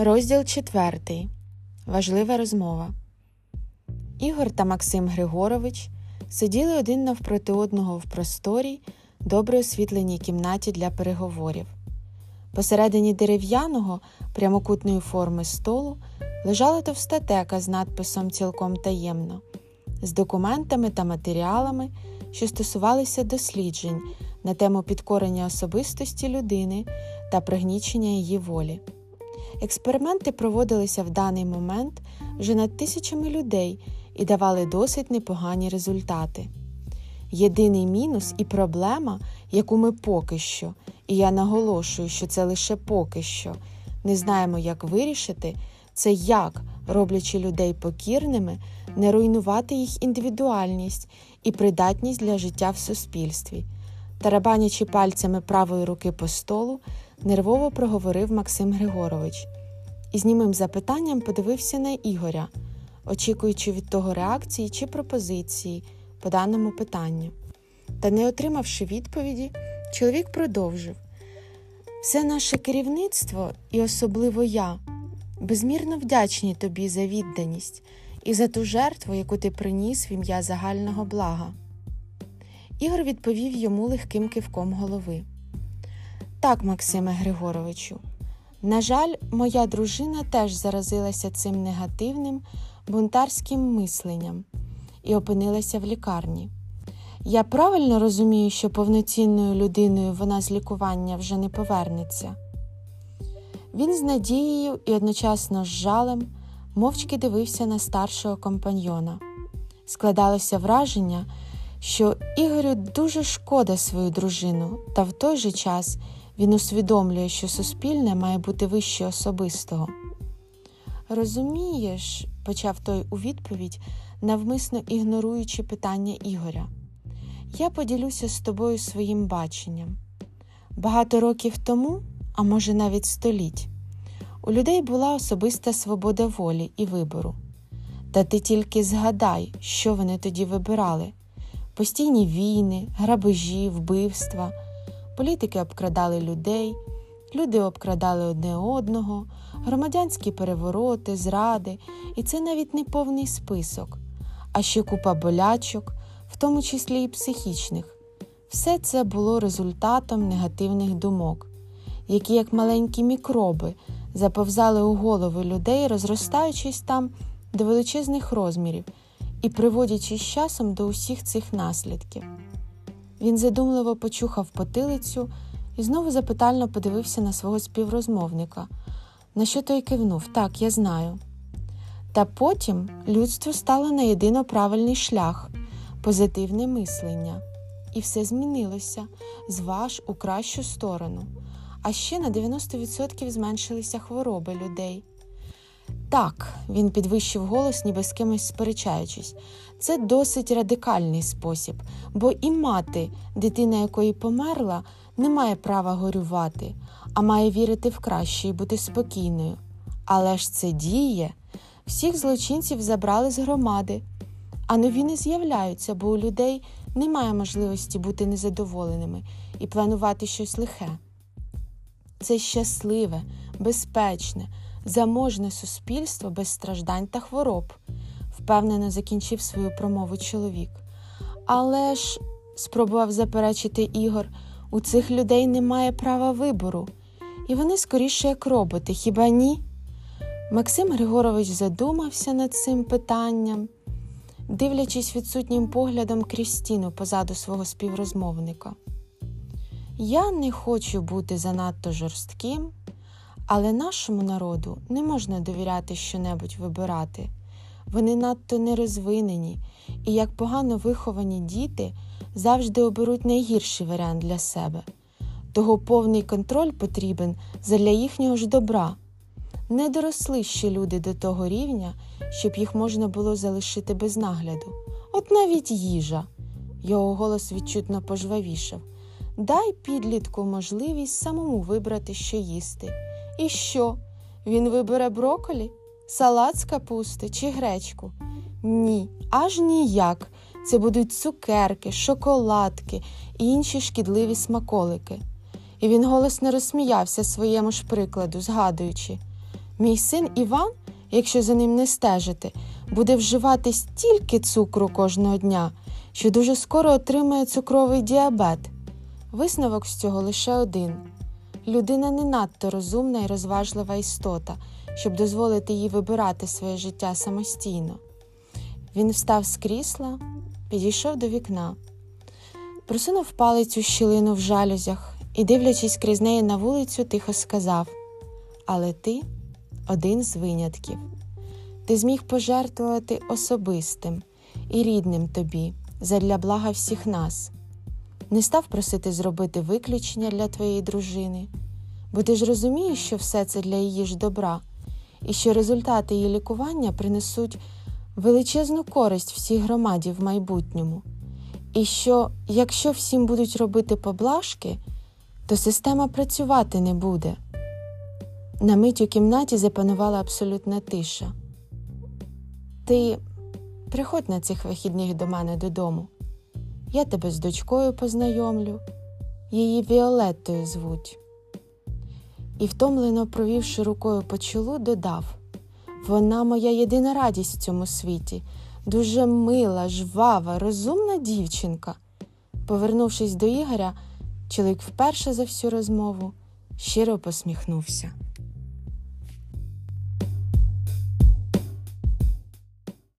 Розділ четвертий. Важлива розмова. Ігор та Максим Григорович сиділи один навпроти одного в просторій, добре освітленій кімнаті для переговорів. Посередині дерев'яного прямокутної форми столу лежала товста тека з надписом цілком таємно, з документами та матеріалами, що стосувалися досліджень на тему підкорення особистості людини та пригнічення її волі. Експерименти проводилися в даний момент вже над тисячами людей і давали досить непогані результати. Єдиний мінус і проблема, яку ми поки що, і я наголошую, що це лише поки що, не знаємо, як вирішити, це як, роблячи людей покірними, не руйнувати їх індивідуальність і придатність для життя в суспільстві. Тарабанячи пальцями правої руки по столу, нервово проговорив Максим Григорович і з німим запитанням подивився на Ігоря, очікуючи від того реакції чи пропозиції по даному питанню. Та, не отримавши відповіді, чоловік продовжив все наше керівництво, і особливо я, безмірно вдячні тобі за відданість і за ту жертву, яку ти приніс в ім'я загального блага. Ігор відповів йому легким кивком голови. Так, Максиме Григоровичу, на жаль, моя дружина теж заразилася цим негативним бунтарським мисленням і опинилася в лікарні. Я правильно розумію, що повноцінною людиною вона з лікування вже не повернеться. Він з надією і одночасно з жалем мовчки дивився на старшого компаньйона. Складалося враження, що Ігорю дуже шкода свою дружину, та в той же час він усвідомлює, що суспільне має бути вище особистого. Розумієш, почав той у відповідь, навмисно ігноруючи питання Ігоря, я поділюся з тобою своїм баченням. Багато років тому, а може навіть століть, у людей була особиста свобода волі і вибору. Та ти тільки згадай, що вони тоді вибирали постійні війни, грабежі, вбивства. Політики обкрадали людей, люди обкрадали одне одного, громадянські перевороти, зради, і це навіть не повний список, а ще купа болячок, в тому числі і психічних. Все це було результатом негативних думок, які, як маленькі мікроби, заповзали у голови людей, розростаючись там до величезних розмірів і приводячи з часом до усіх цих наслідків. Він задумливо почухав потилицю і знову запитально подивився на свого співрозмовника, на що той кивнув так, я знаю. Та потім людство стало на єдино правильний шлях, позитивне мислення, і все змінилося з ваш у кращу сторону, а ще на 90% зменшилися хвороби людей. Так, він підвищив голос, ніби з кимось сперечаючись. Це досить радикальний спосіб, бо і мати, дитина якої померла, не має права горювати, а має вірити в краще і бути спокійною. Але ж це діє. Всіх злочинців забрали з громади, а нові не з'являються, бо у людей немає можливості бути незадоволеними і планувати щось лихе. Це щасливе, безпечне заможне суспільство без страждань та хвороб, впевнено закінчив свою промову чоловік. Але ж, спробував заперечити Ігор, у цих людей немає права вибору, і вони скоріше як роботи, хіба ні? Максим Григорович задумався над цим питанням, дивлячись відсутнім поглядом крізь стіну позаду свого співрозмовника. Я не хочу бути занадто жорстким але нашому народу не можна довіряти щонебудь вибирати. Вони надто нерозвинені і, як погано виховані діти, завжди оберуть найгірший варіант для себе. Того повний контроль потрібен задля їхнього ж добра. Не доросли ще люди до того рівня, щоб їх можна було залишити без нагляду. От навіть їжа. Його голос відчутно пожвавішав. Дай підлітку можливість самому вибрати, що їсти. І що? Він вибере броколі, салат з капусти чи гречку? Ні, аж ніяк. Це будуть цукерки, шоколадки і інші шкідливі смаколики. І він голосно розсміявся своєму ж прикладу, згадуючи Мій син Іван, якщо за ним не стежити, буде вживати стільки цукру кожного дня, що дуже скоро отримає цукровий діабет. Висновок з цього лише один: людина не надто розумна і розважлива істота, щоб дозволити їй вибирати своє життя самостійно. Він встав з крісла, підійшов до вікна, просунув палець у щілину в жалюзях і, дивлячись крізь неї на вулицю, тихо сказав: Але ти один з винятків. Ти зміг пожертвувати особистим і рідним тобі задля блага всіх нас. Не став просити зробити виключення для твоєї дружини, бо ти ж розумієш, що все це для її ж добра, і що результати її лікування принесуть величезну користь всій громаді в майбутньому, і що, якщо всім будуть робити поблажки, то система працювати не буде. На мить у кімнаті запанувала абсолютна тиша. Ти приходь на цих вихідних до мене додому. Я тебе з дочкою познайомлю, її Віолеттою звуть. І, втомлено провівши рукою по чолу, додав вона моя єдина радість в цьому світі, дуже мила, жвава, розумна дівчинка. Повернувшись до Ігоря, чоловік вперше за всю розмову щиро посміхнувся.